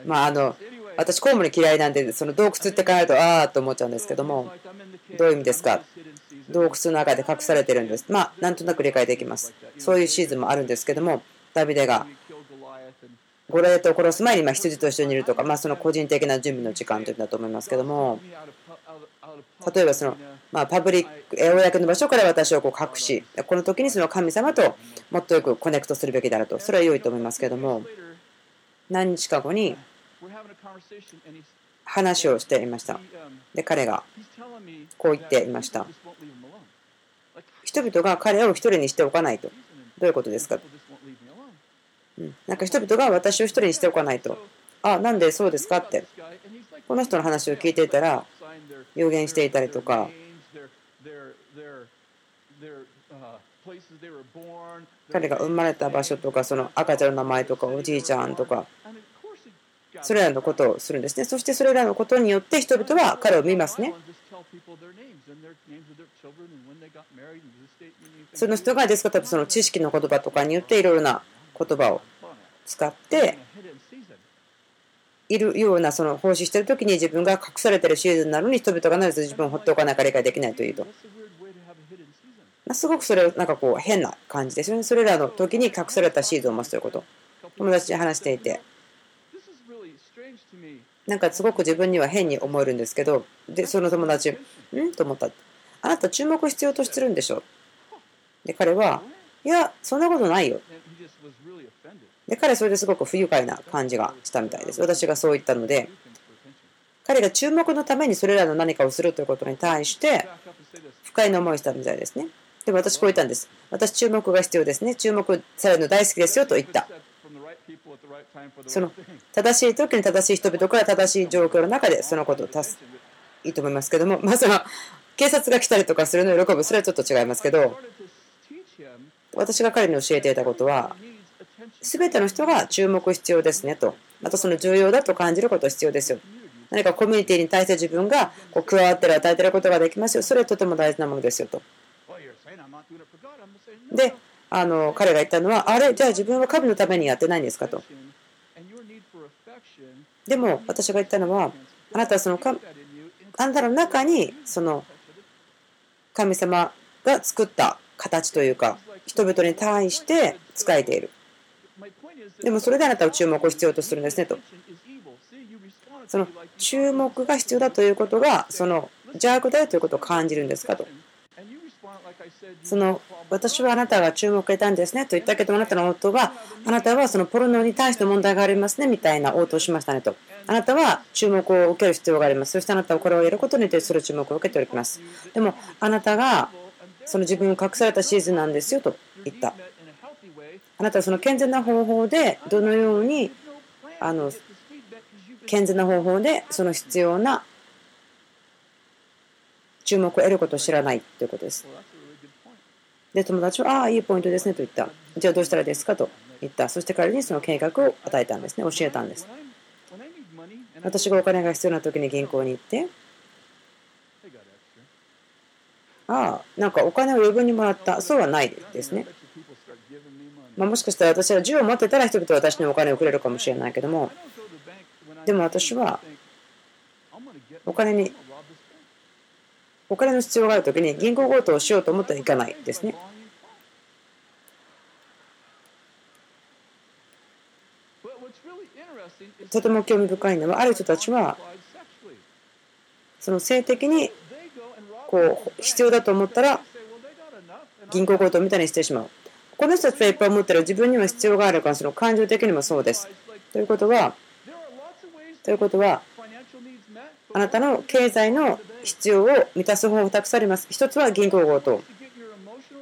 まあ、あの、私、コウモリ嫌いなんで、その洞窟って考えると、ああと思っちゃうんですけども、どういう意味ですか？洞窟の中で隠されてるんです。まあ、なんとなく理解できます。そういうシーズンもあるんですけども、ダビデがゴレートを殺す前にま羊と一緒にいるとか、まあ、その個人的な準備の時間というのだと思いますけども、例えばその、まあ、パブリック、公の場所から私をこう隠し、この時にその神様ともっとよくコネクトするべきであると、それは良いと思いますけども、何日か後に話をしていました。で、彼がこう言っていました。人々が彼を一人にしておかないと。どういうことですか？うん、なんか人々が私を一人にしておかないと。あ、なんでそうですかって。この人の話を聞いていたら、予言していたりとか、彼が生まれた場所とか、その赤ちゃんの名前とか、おじいちゃんとか、それらのことをするんですね。そしてそれらのことによって人々は彼を見ますね。その人がですからその知識の言葉とかによっていろいろな言葉を使っているようなその奉仕している時に自分が隠されているシーズンなのに人々がなぜ自分を放っておかないか理解できないというと。すごくそれなんかこう変な感じですよね。それらの時に隠されたシーズンを待つということ。友達に話していて。なんかすごく自分には変に思えるんですけど、で、その友達、ん？と思った。あなた注目必要としてるんでしょ？で、彼は、いや、そんなことないよ。で、彼それですごく不愉快な感じがしたみたいです。私がそう言ったので、彼が注目のためにそれらの何かをするということに対して、不快な思いしたみたいですね。でも私こう言ったんです。私注目が必要ですね。注目されるの大好きですよと言った。その正しい時に正しい人々から正しい状況の中でそのことを足すいいと思いますけども、まあ、その警察が来たりとかするのを喜ぶ、それはちょっと違いますけど、私が彼に教えていたことは、全ての人が注目必要ですねと。またその重要だと感じること必要ですよ。何かコミュニティに対して自分がこう加わってる、与えてることができますよ。それはとても大事なものですよと。で、あの彼が言ったのは、あれ、じゃあ自分は神のためにやってないんですかと。でも私が言ったのは、あなたはそのかあなたの中にその神様が作った形というか、人々に対して仕えている。でもそれであなたは注目を必要とするんですねと。その注目が必要だということが、その邪悪だよということを感じるんですかと。その私はあなたが注目を得たんですねと言ったけど、あなたの夫は、あなたはそのポルノに対して問題がありますねみたいな応答をしましたねと。あなたは注目を受ける必要があります。そしてあなたはこれをやることによってその注目を受けております。でも、あなたがその自分を隠されたシーズンなんですよと言った。あなたはその健全な方法でどのようにあの健全な方法でその必要な注目を得ることを知らないということです。で、友達は、ああ、いいポイントですねと言った。じゃあどうしたらですか？と言った。そして彼にその計画を与えたんですね。教えたんです。私がお金が必要な時に銀行に行って、ああ、なんかお金を余分にもらった。そうはないですね。まあ、もしかしたら私は銃を持ってたら人々は私にお金をくれるかもしれないけども、でも私はお金に、お金の必要があるときに銀行強盗をしようと思ってはいかないですね。とても興味深いのは、ある人たちは、その性的にこう必要だと思ったら銀行強盗みたいにしてしまう。この人たちはいっぱい思ったら自分には必要があるからその感情的にもそうです。ということは、ということは、あなたの経済の必要を満たす方法がたくさんあります。一つは銀行強盗。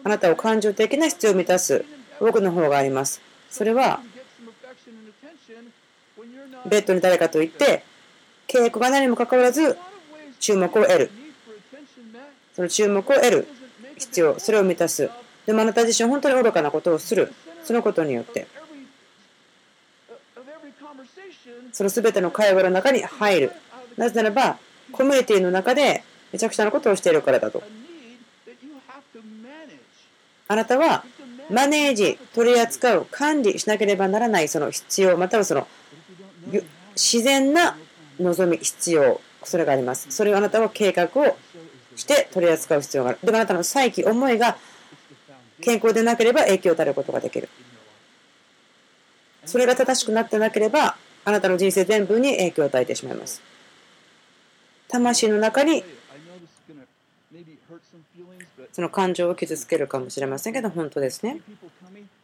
あなたを感情的な必要を満たす多くの方があります。それは、ベッドに誰かと言って、契約が何もかかわらず注目を得る。その注目を得る必要、それを満たす。でもあなた自身本当に愚かなことをする。そのことによって。その全ての会話の中に入る。なぜならば、コミュニティの中でめちゃくちゃなことをしているからだと。あなたはマネージ、取り扱う、管理しなければならないその必要、またはその自然な望み、必要、それがあります。それをあなたは計画をして取り扱う必要がある。でもあなたの再起、思いが健康でなければ影響を与えることができる。それが正しくなってなければ、あなたの人生全部に影響を与えてしまいます。魂の中にその感情を傷つけるかもしれませんけど、本当ですね。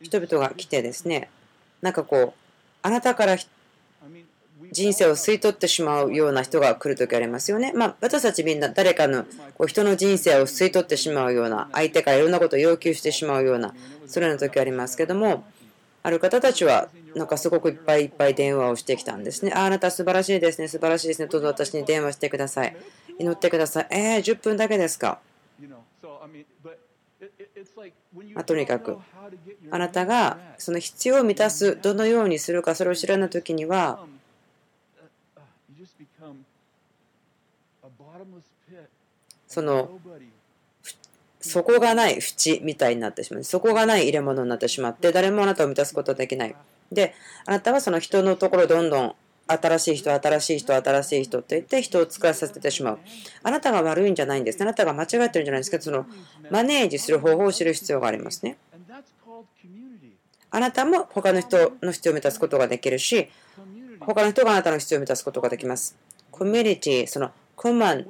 人々が来てですね、なんかこう、あなたから人生を吸い取ってしまうような人が来るときありますよね。まあ、私たちみんな誰かのこう人の人生を吸い取ってしまうような、相手からいろんなことを要求してしまうような、それの時ありますけども、ある方たちは、なんかすごくいっぱいいっぱい電話をしてきたんですね。ああなた素晴らしいですね、素晴らしいですね。どうぞ私に電話してください。祈ってください。えー、10分だけですか？まあ、とにかく、あなたがその必要を満たす、どのようにするか、それを知らないときには、その底がない縁みたいになってしまう底がない入れ物になってしまって誰もあなたを満たすことはできないであなたはその人のところどんどん新しい人新しい人新しい人と言って人を使わさせてしまう。あなたが悪いんじゃないんですあなたが間違ってるんじゃないんですけどそのマネージする方法を知る必要がありますね。あなたも他の人の必要を満たすことができるし他の人があなたの必要を満たすことができます。コミュニティそのコマン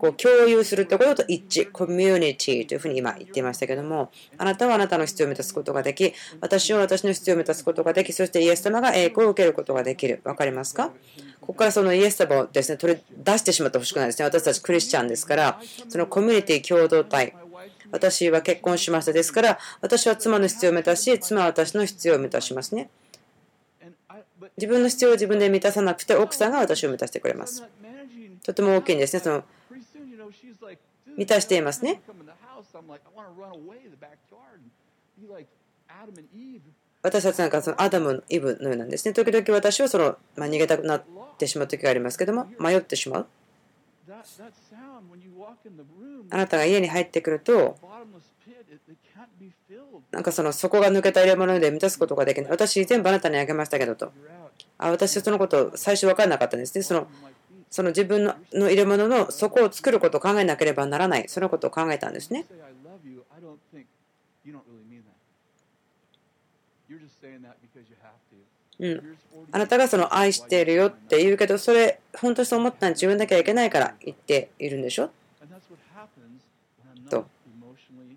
こう共有するところと一致、コミュニティというふうに今言っていましたけども、あなたはあなたの必要を満たすことができ、私は私の必要を満たすことができ、そしてイエス様が栄光を受けることができる。わかりますか？ここからそのイエス様をですね、取り出してしまってほしくないですね。私たちクリスチャンですから、そのコミュニティ共同体、私は結婚しましたですから、私は妻の必要を満たし、妻は私の必要を満たしますね。自分の必要を自分で満たさなくて、奥さんが私を満たしてくれます。とても大きいんですね。その満たしていますね。私たちなんかそのアダム、イブのようなんですね。時々私はその、まあ、逃げたくなってしまう時がありますけども、迷ってしまう。あなたが家に入ってくると、なんかその底が抜けた入れ物で満たすことができない。私、全部あなたにあげましたけどと。あ私はそのこと最初分からなかったんですね。そのその自分の入れ物の底を作ることを考えなければならない、そのことを考えたんですね。うん、あなたがその愛しているよって言うけど、それ、本当にそう思ったら自分だけはいけないから言っているんでしょ？と。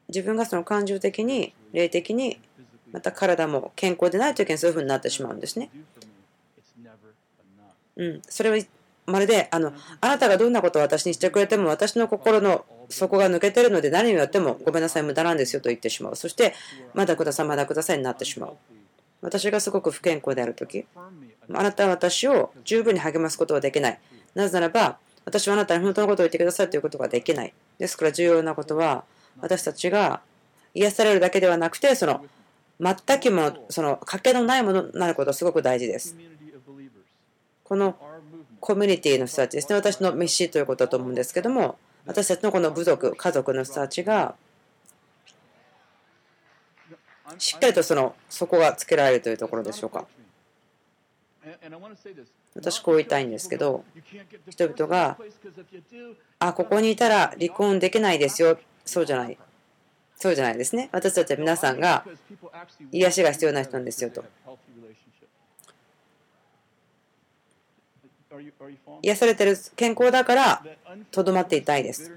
自分がその感情的に、霊的に、また体も健康でない時にそういうふうになってしまうんですね。うん、それはまるであのあなたがどんなことを私にしてくれても私の心の底が抜けてるので何をやってもごめんなさい無駄なんですよと言ってしまう。そしてまだくださいまだくださいになってしまう。私がすごく不健康である時あなたは私を十分に励ますことはできない。なぜならば私はあなたに本当のことを言ってくださいということができない。ですから重要なことは私たちが癒されるだけではなくてその全くもその賭けのないものになることはすごく大事です。このコミュニティの人たちですね、私のメッシということだと思うんですけども、私たちのこの部族、家族の人たちが、しっかりとその底がつけられるというところでしょうか。私こう言いたいんですけど、人々が、あ、ここにいたら離婚できないですよ、そうじゃない。そうじゃないですね。私たちは皆さんが癒しが必要な人なんですよと。癒されてる健康だからとどまっていたいです。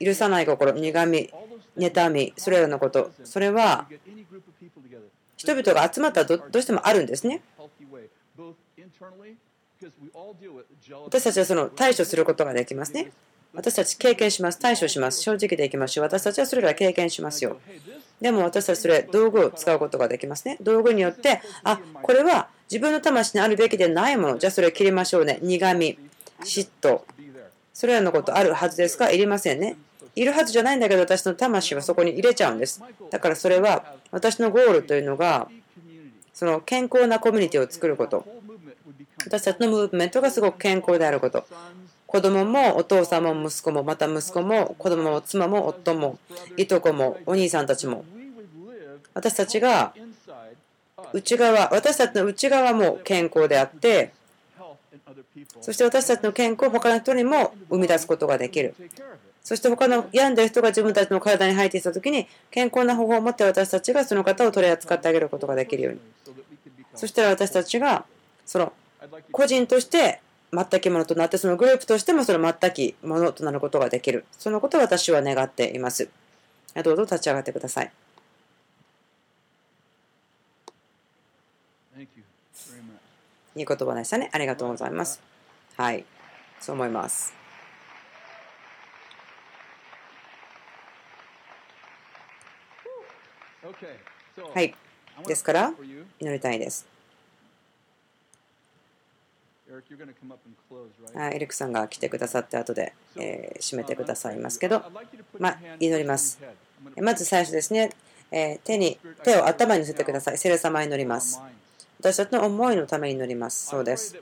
許さない心、苦み、妬み、それらのこと、それは人々が集まったらどうしてもあるんですね。私たちはその対処することができますね。私たち経験します。対処します。正直でいきましょう。私たちはそれら経験しますよ。でも私たちそれ道具を使うことができますね。道具によって、あ、これは自分の魂にあるべきでないもの。じゃあそれを切りましょうね。苦み、嫉妬。それらのことあるはずですか？いりませんね。いるはずじゃないんだけど私の魂はそこに入れちゃうんです。だからそれは私のゴールというのがその健康なコミュニティを作ること。私たちのムーブメントがすごく健康であること。子供もお父さんも息子もまた息子も子供も妻も夫もいとこもお兄さんたちも私たちが内側、私たちの内側も健康であって、そして私たちの健康を他の人にも生み出すことができる。そして他の病んでる人が自分たちの体に入ってきたときに健康な方法を持って私たちがその方を取り扱ってあげることができるように。そしたら私たちがその個人として全きものとなってそのグループとしてもその全きものとなることができる。そのことを私は願っています。どうぞ立ち上がってください。いい言葉でしたね。ありがとうございます。はい。そう思います。はい。ですから、祈りたいです。エリックさんが来てくださって後で、えー、締めてくださいますけど、まあ、祈ります。まず最初ですね、えー、手に手を頭に乗せてください。聖霊様に祈ります。私たちの思いのために祈ります。そうです。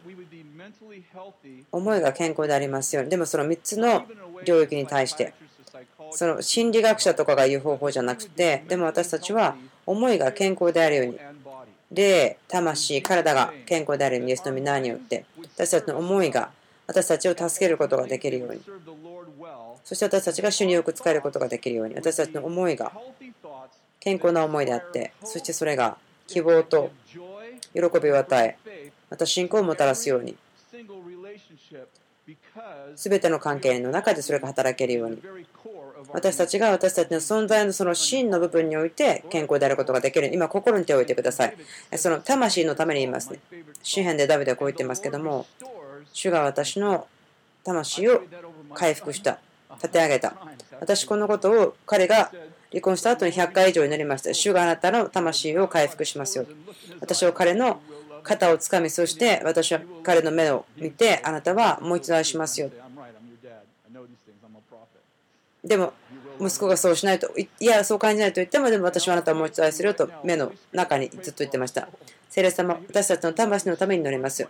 思いが健康でありますように。でもその3つの領域に対して、その心理学者とかが言う方法じゃなくて、でも私たちは思いが健康であるように、霊、魂、体が健康であるイエスの皆によって、私たちの思いが私たちを助けることができるように、そして私たちが主によく使えることができるように、私たちの思いが健康な思いであって、そしてそれが希望と喜びを与え、また信仰をもたらすように、すべての関係の中でそれが働けるように、私たちが私たちの存在のその真の部分において健康であることができる。今、心に手を置いてください。その魂のために言いますね。詩篇でダビデはこう言ってますけども、主が私の魂を回復した、立て上げた。私、このことを彼が離婚した後に100回以上になりました。主があなたの魂を回復しますよ。私は彼の肩をつかみ、そして私は彼の目を見て、あなたはもう一度愛しますよ。でも、息子がそうしないと、いや、そう感じないと言っても、でも私はあなたをもう一度愛するよと目の中にずっと言ってました。聖霊様、私たちの魂のために乗ります。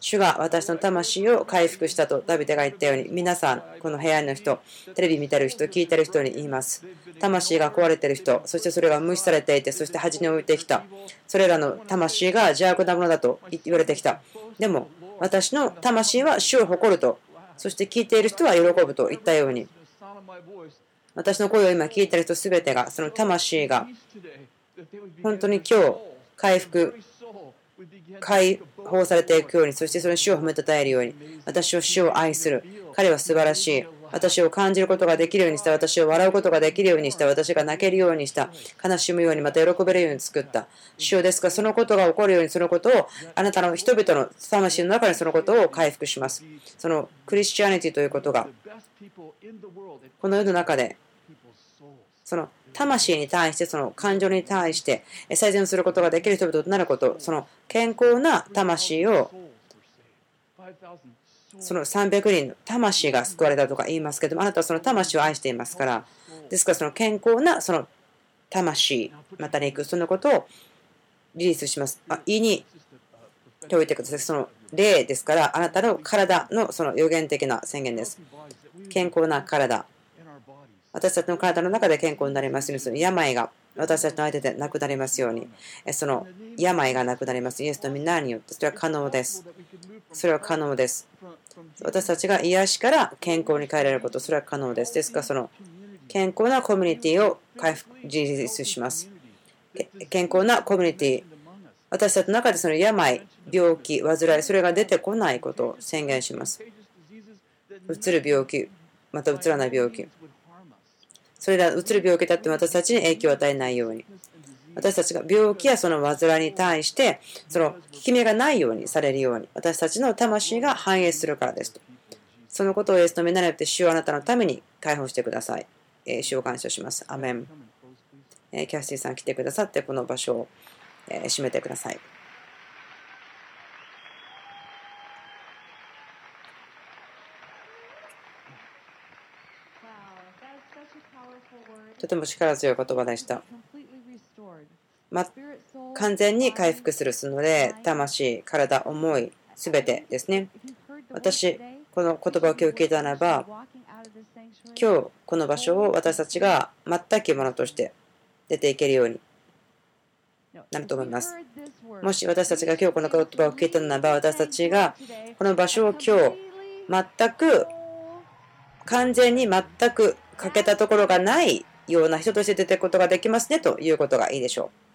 主が私の魂を回復したとダビデが言ったように、皆さん、この部屋の人、テレビ見てる人、聞いてる人に言います。魂が壊れてる人、そしてそれが無視されていて、そして恥に置いてきた。それらの魂が邪悪なものだと言われてきた。でも、私の魂は主を誇ると、そして聞いている人は喜ぶと言ったように、私の声を今聞いている人すべてが、その魂が本当に今日回復、解放されていくように、そしてその主を褒めたたえるように、私を主を愛する。彼は素晴らしい。私を感じることができるようにした、私を笑うことができるようにした、私が泣けるようにした、悲しむように、また喜べるように作った。主よですが、そのことが起こるように、そのことを、あなたの人々の魂の中にそのことを回復します。そのクリスチャニティということが、この世の中でその魂に対して、その感情に対して最善することができる人々となること、その健康な魂を、その300人の魂が救われたとか言いますけども、あなたはその魂を愛していますから、ですからその健康なその魂、またに行く、そのことをリリースします。あ胃に手を置いてください。その霊ですから、あなたの体のその予言的な宣言です。健康な体。私たちの体の中で健康になりますように、その病が私たちの相手でなくなりますように、その病がなくなります。イエスの皆によって、それは可能です。それは可能です。私たちが癒しから健康に変えられること、それは可能です。ですから、その健康なコミュニティを回復、実実します。健康なコミュニティ、私たちの中でその病、病気、患い、それが出てこないことを宣言します。うつる病気、またうつらない病気。それらうつる病気だって私たちに影響を与えないように。私たちが病気やその患いに対して、その効き目がないようにされるように、私たちの魂が反映するからですと。そのことをイエスの目ならって主をあなたのために解放してください。え主を感謝します。アメン。えキャスティさん来てくださって、この場所を、え閉めてください。とても力強い言葉でした。ま、完全に回復するので、魂、体、思い、すべてですね。私、この言葉を今日聞いたならば、今日この場所を私たちが全くものとして出ていけるように、
なると思います。もし私たちが今日この言葉を聞いたならば私たちがこの場所を今日全く完全に全く欠けたところがないような人として出ていくことができますねということがいいでしょう。